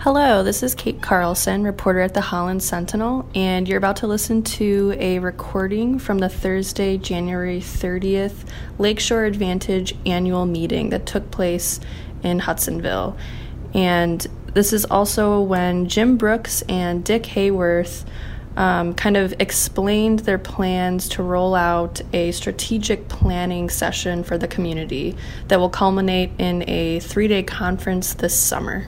Hello, this is Kate Carlson, reporter at the Holland Sentinel, and you're about to listen to a recording from the Thursday, January 30th Lakeshore Advantage annual meeting that took place in Hudsonville. And this is also when Jim Brooks and Dick Haworth um, kind of explained their plans to roll out a strategic planning session for the community that will culminate in a three day conference this summer.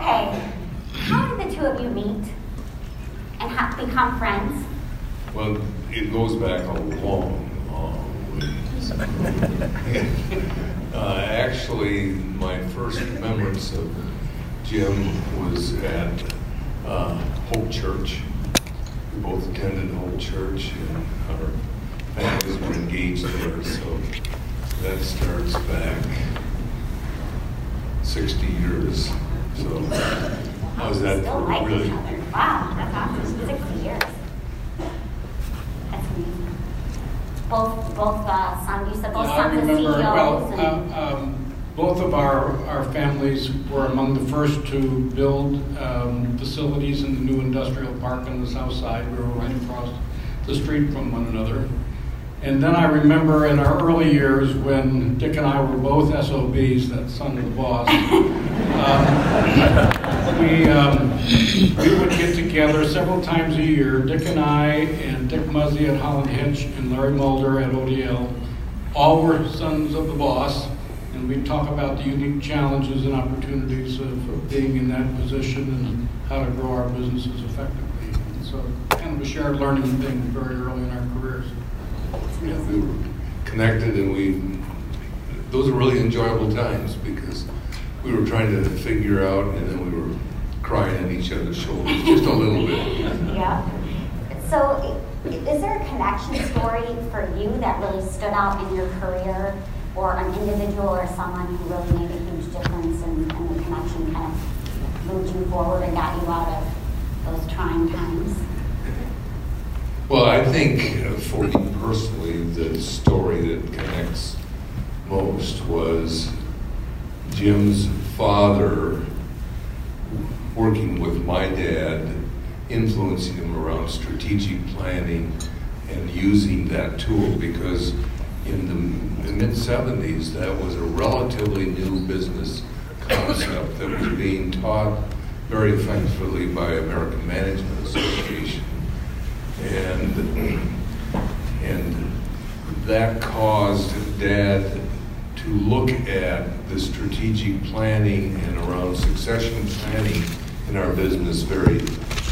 Okay. How did the two of you meet and have become friends? Well, it goes back a long, long ways. uh, actually, my first remembrance of Jim was at uh, Hope Church. We both attended Hope Church, and our families were engaged there. So that starts back 60 years. So how's that Still for like really? each other. Wow, that's awesome. 60 years. That's amazing. Both, both uh, sons, you said both Yeah, I sons are remember, well, and- uh, um, both of our, our families were among the first to build um, facilities in the new industrial park on the south side. We were right across the street from one another. And then I remember in our early years when Dick and I were both SOBs, that son of the boss, um, we, um, we would get together several times a year, Dick and I, and Dick Muzzy at Holland Hitch, and Larry Mulder at ODL. All were sons of the boss, and we'd talk about the unique challenges and opportunities of being in that position and how to grow our businesses effectively. And so, kind of a shared learning thing very early in our careers. Yeah, we were connected and we, those were really enjoyable times because we were trying to figure out and then we were crying at each other's shoulders just a little bit. Yeah. So is there a connection story for you that really stood out in your career? Or an individual or someone who really made a huge difference and, and the connection kind of moved you forward and got you out of those trying times? Well, I think for me personally, the story that connects most was Jim's father working with my dad, influencing him around strategic planning and using that tool because in the, the mid 70s, that was a relatively new business concept that was being taught very effectively by American Management Association and and that caused Dad to look at the strategic planning and around succession planning in our business very,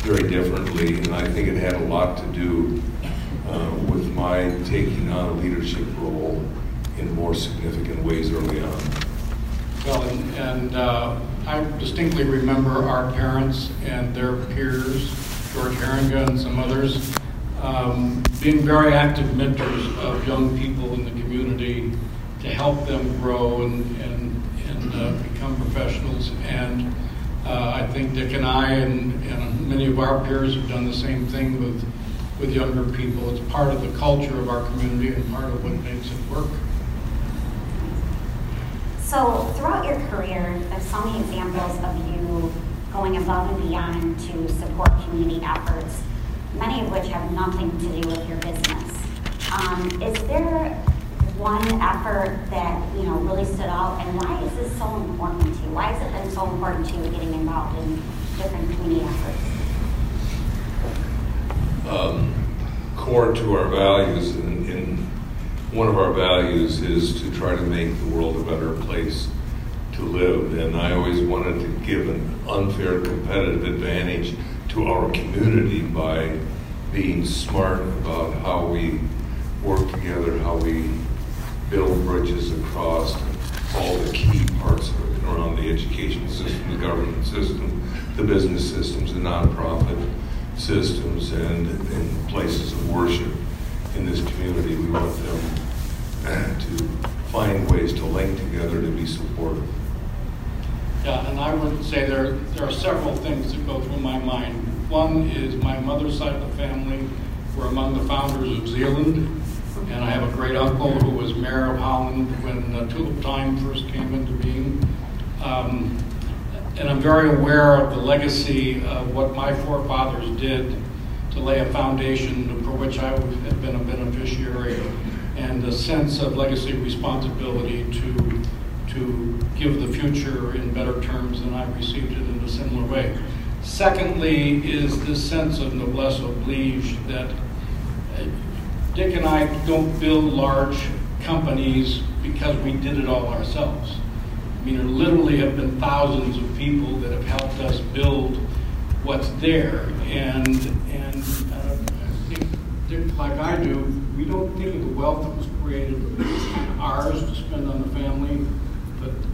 very differently. And I think it had a lot to do uh, with my taking on a leadership role in more significant ways early on. Well, and, and uh, I distinctly remember our parents and their peers, George Heeringa and some others, um, being very active mentors of young people in the community to help them grow and, and, and uh, become professionals. And uh, I think Dick and I and, and many of our peers have done the same thing with, with younger people. It's part of the culture of our community and part of what makes it work. So throughout your career, there's so many examples of you going above and beyond to support community efforts, many of which have nothing to do with your business. Um, is there one effort that you know really stood out, and why is this so important to you? Why has it been so important to you getting involved in different community efforts? um, core to our values, and, and one of our values is to try to make the world a better place to live. And I always wanted to give an unfair competitive advantage to our community by being smart about how we work together, how we build bridges across all the key parts of it around the education system, the government system, the business systems, the nonprofit systems, and, and places of worship in this community. We want them to find ways to link together to be supportive. Yeah, and I would say there, there are several things that go through my mind. One is my mother's side of the family were among the founders of Zeeland, and I have a great uncle who was mayor of Holland when uh, Tulip Time first came into being. Um, and I'm very aware of the legacy of what my forefathers did to lay a foundation for which I have been a beneficiary, and a sense of legacy responsibility to to give the future in better terms than I received it in a similar way. Secondly, is this sense of noblesse oblige that uh, Dick and I don't build large companies because we did it all ourselves. I mean, there literally have been thousands of people that have helped us build what's there. And, and uh, I think, Dick, like I do, we don't think of the wealth that was created ours to spend on the family,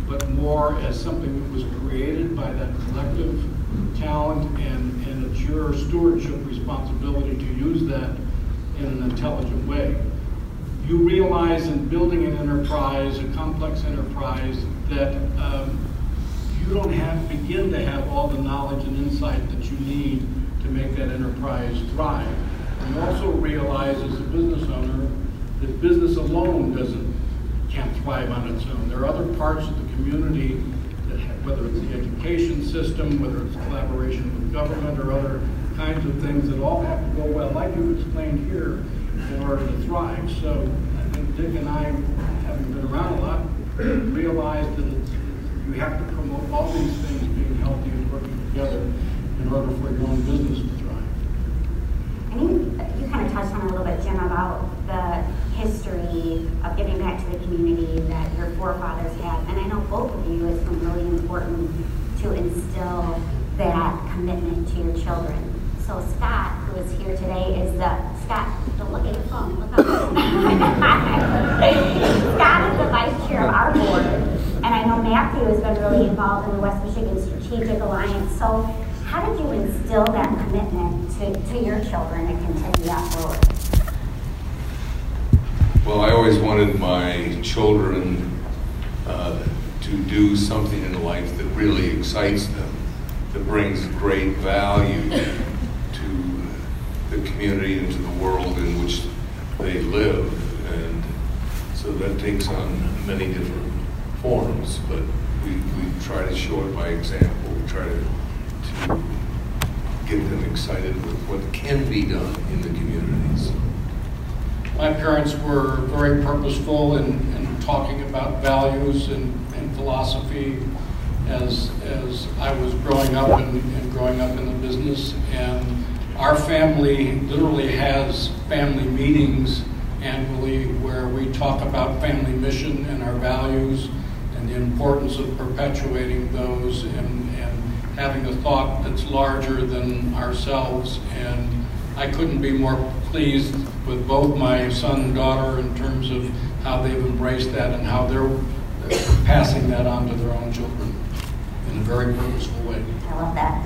but, but more as something that was created by that collective talent and, and it's your stewardship responsibility to use that in an intelligent way. You realize in building an enterprise, a complex enterprise, that um, you don't have begin to have all the knowledge and insight that you need to make that enterprise thrive. You also realize as a business owner that business alone doesn't thrive on its own. There are other parts of the community that whether it's the education system, whether it's collaboration with government or other kinds of things that all have to go well, like you've explained here, in order to thrive. So I think Dick and I, having been around a lot, realize that it's, you have to promote all these things being healthy and working together in order for your own business to thrive. I think you kind of touched on a little bit, Jim, about the history of giving back to the community that your forefathers had. And I know both of you, it's been really important to instill that commitment to your children. So Scott, who is here today, is the, Scott, don't look at your phone, look up. Scott is the vice chair of our board. And I know Matthew has been really involved in the West Michigan Strategic Alliance. So how did you instill that commitment to, to your children to continue that forward? Well, I always wanted my children uh, to do something in life that really excites them, that brings great value to uh, the community and to the world in which they live. And so that takes on many different forms, but we, we try to show it by example. We try to, to get them excited with what can be done in the communities. My parents were very purposeful in, in talking about values and, and philosophy as, as I was growing up and, and growing up in the business. And our family literally has family meetings annually where we talk about family mission and our values and the importance of perpetuating those and, and having a thought that's larger than ourselves. And I couldn't be more pleased with both my son and daughter in terms of how they've embraced that and how they're passing that on to their own children in a very purposeful way. I love that.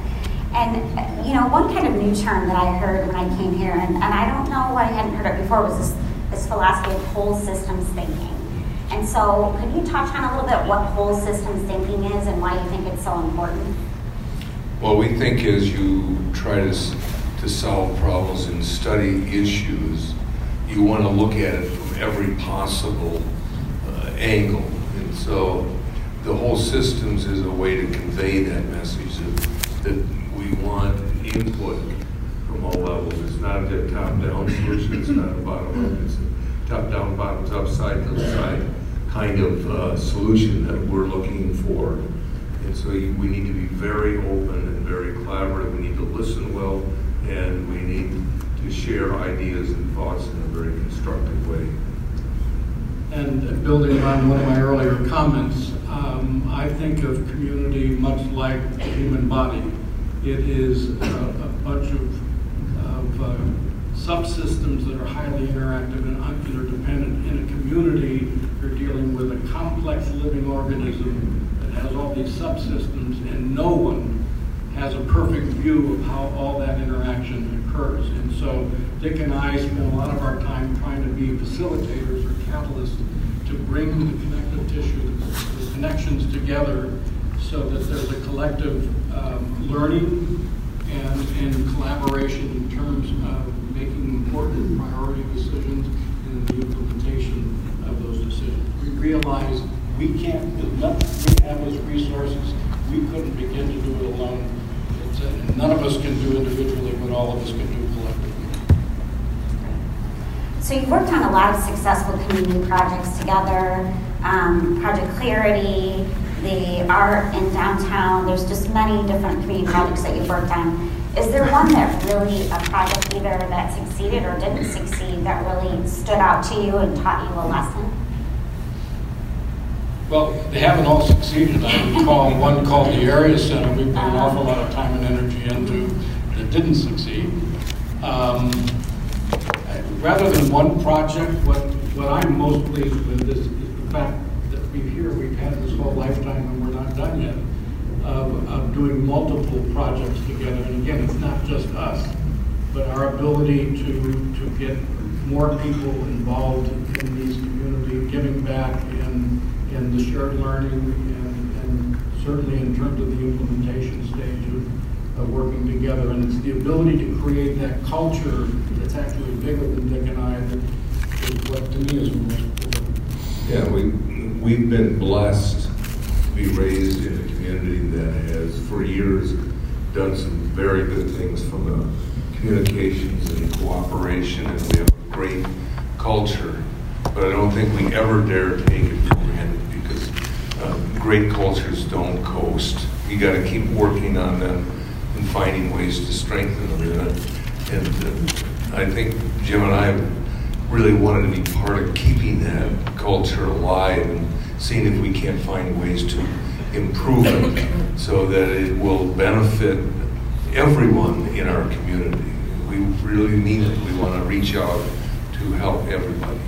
And, you know, one kind of new term that I heard when I came here, and, and I don't know why I hadn't heard it before, was this, this philosophy of whole systems thinking. And so, could you touch on a little bit what whole systems thinking is and why you think it's so important? Well, we think as you try to, to solve problems and study issues, you want to look at it from every possible uh, angle. So the whole systems is a way to convey that message that, that we want input from all levels. It's not a top-down solution, it's not a bottom-up, it's a top-down, bottoms-up, side-to-side kind of uh, solution that we're looking for. And so you, we need to be very open and very collaborative. We need to listen well, and we need to share ideas and thoughts in a very constructive way. And building on one of my earlier comments, um, I think of community much like the human body. It is a, a bunch of, of uh, subsystems that are highly interactive and interdependent. In a community, you're dealing with a complex living organism that has all these subsystems, and no one has a perfect view of how all that interaction occurs. And so Dick and I spend a lot of our time trying to be facilitators or catalysts to bring the connective tissue, the connections together so that there's a collective um, learning and, and collaboration in terms of making important priority decisions and the implementation of those decisions. We realize we can't, with nothing we have as resources, we couldn't begin to do it alone. Uh, none of us can do individually what all of us can do collectively. So you've worked on a lot of successful community projects together, um, Project Clarity, the art in downtown. There's just many different community projects that you've worked on. Is there one that really, a project either that succeeded or didn't succeed, that really stood out to you and taught you a lesson? Well, they haven't all succeeded. I recall one called the Area Center, we put an awful lot of time and energy into, that didn't succeed. Um, Rather than one project, what, what I'm most pleased with is, is the fact that we here, we've had this whole lifetime and we're not done yet, of, of doing multiple projects together. And again, it's not just us, but our ability to, to get more people involved in these community, giving back in, in the shared learning and, and certainly in terms of the implementation stage of, of working together. And it's the ability to create that culture actually bigger than Dick and I what to me is. Yeah, we, we've been blessed to be raised in a community that has, for years, done some very good things from the communications and cooperation, and we have a great culture. But I don't think we ever dare take it for granted, because uh, great cultures don't coast. You gotta keep working on them and finding ways to strengthen them. And uh, I think Jim and I really wanted to be part of keeping that culture alive and seeing if we can't find ways to improve it so that it will benefit everyone in our community. We really mean it. We want to reach out to help everybody.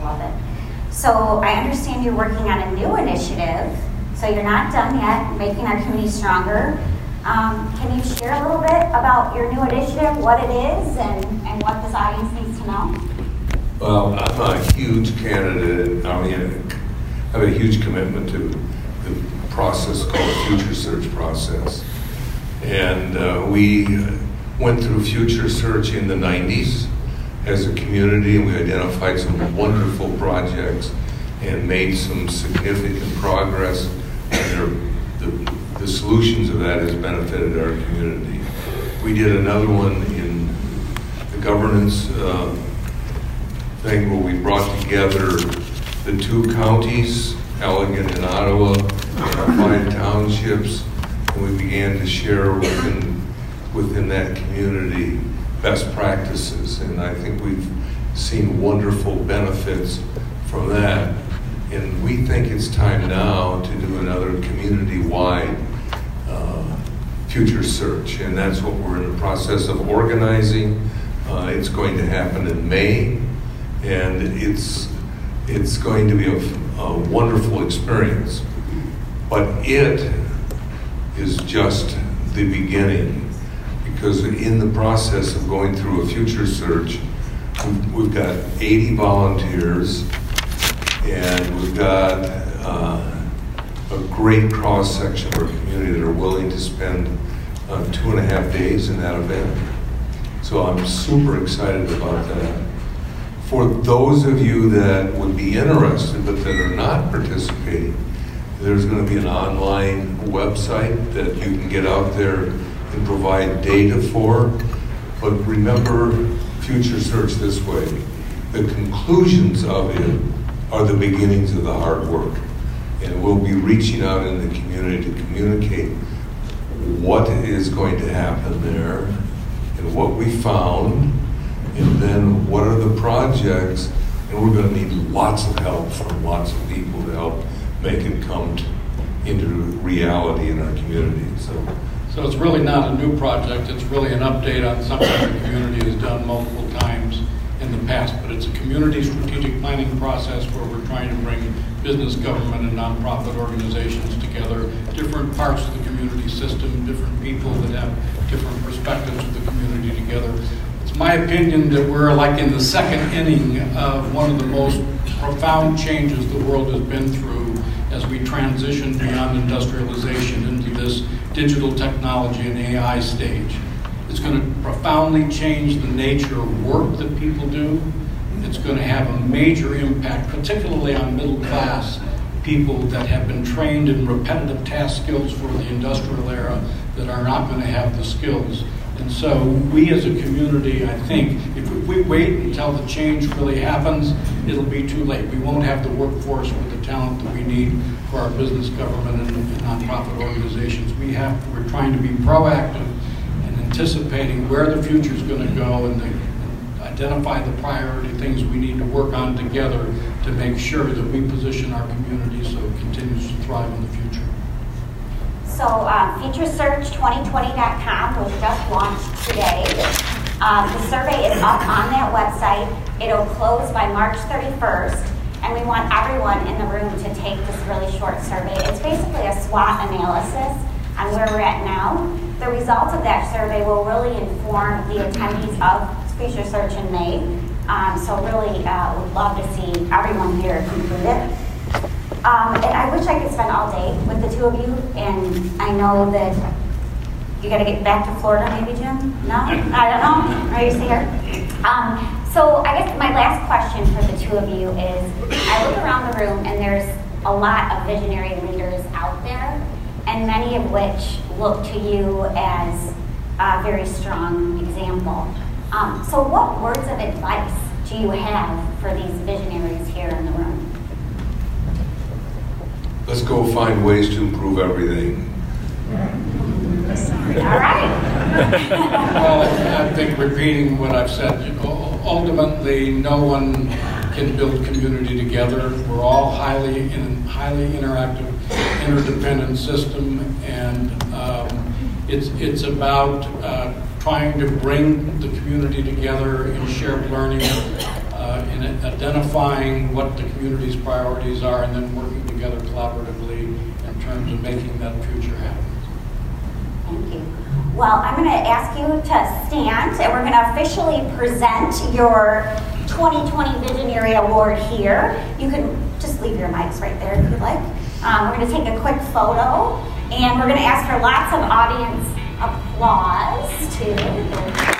Love it. So I understand you're working on a new initiative. So you're not done yet, making our community stronger. Um, can you share a little bit about your new initiative, what it is, and, and what this audience needs to know? Well, I'm a huge candidate, I mean, I have a huge commitment to the process called the Future Search process. And uh, we went through Future Search in the 90s as a community, and we identified some wonderful projects and made some significant progress. And the, the solutions of that has benefited our community. We did another one in the governance uh, thing where we brought together the two counties, Allegan and Ottawa, and five townships, and we began to share within, within that community best practices. And I think we've seen wonderful benefits from that. And we think it's time now to do another community-wide future search, and that's what we're in the process of organizing. Uh, It's going to happen in May, and it's, it's going to be a, a wonderful experience. But it is just the beginning, because in the process of going through a future search, we've- we've got 80 volunteers, and we've got uh, a great cross-section of our community that are willing to spend uh, two and a half days in that event. So I'm super excited about that. For those of you that would be interested but that are not participating, there's going to be an online website that you can get out there and provide data for. But remember Future Search this way. The conclusions of it are the beginnings of the hard work. And we'll be reaching out in the community to communicate what is going to happen there and what we found, and then what are the projects, and we're going to need lots of help from lots of people to help make it come t- into reality in our community. So, So it's really not a new project, it's really an update on something the community has done multiple times in the past, but it's a community strategic planning process where we're trying to bring business, government, and nonprofit organizations together, different parts of the community system, different people that have different perspectives of the community together. It's my opinion that we're like in the second inning of one of the most profound changes the world has been through as we transition beyond industrialization into this digital technology and AI stage. It's going to profoundly change the nature of work that people do. It's going to have a major impact, particularly on middle class people that have been trained in repetitive task skills for the industrial era that are not going to have the skills. And so we as a community, I think, if we wait until the change really happens, it'll be too late. We won't have the workforce with the talent that we need for our business, government, and, nonprofit organizations. We have, we're trying to be proactive anticipating where the future is going to go and, the, identify the priority things we need to work on together to make sure that we position our community so it continues to thrive in the future. So um, FutureSearch2020.com was just launched today. Um, the survey is up on that website. It'll close by March 31st, and we want everyone in the room to take this really short survey. It's basically a SWOT analysis on where we're at now. The results of that survey will really inform the attendees of Future Search in May. Um, so really uh, would love to see everyone here complete it. Um, and I wish I could spend all day with the two of you, and I know that you got to get back to Florida, maybe, Jim? No? I don't know. Are you still here? Um, so I guess my last question for the two of you is, I look around the room, and there's a lot of visionary and many of which look to you as a very strong example. Um, so what words of advice do you have for these visionaries here in the room? Let's go find ways to improve everything. All right. well, I think repeating what I've said, you know, ultimately, no one can build community together. We're all highly in highly interactive, interdependent system, and um, it's it's about uh, trying to bring the community together in shared learning, uh, in identifying what the community's priorities are, and then working together collaboratively in terms of making that future happen. Thank you. Well, I'm going to ask you to stand and we're going to officially present your 2020 Visionary Award here. You can just leave your mics right there if you'd like. Um, we're going to take a quick photo and we're going to ask for lots of audience applause too.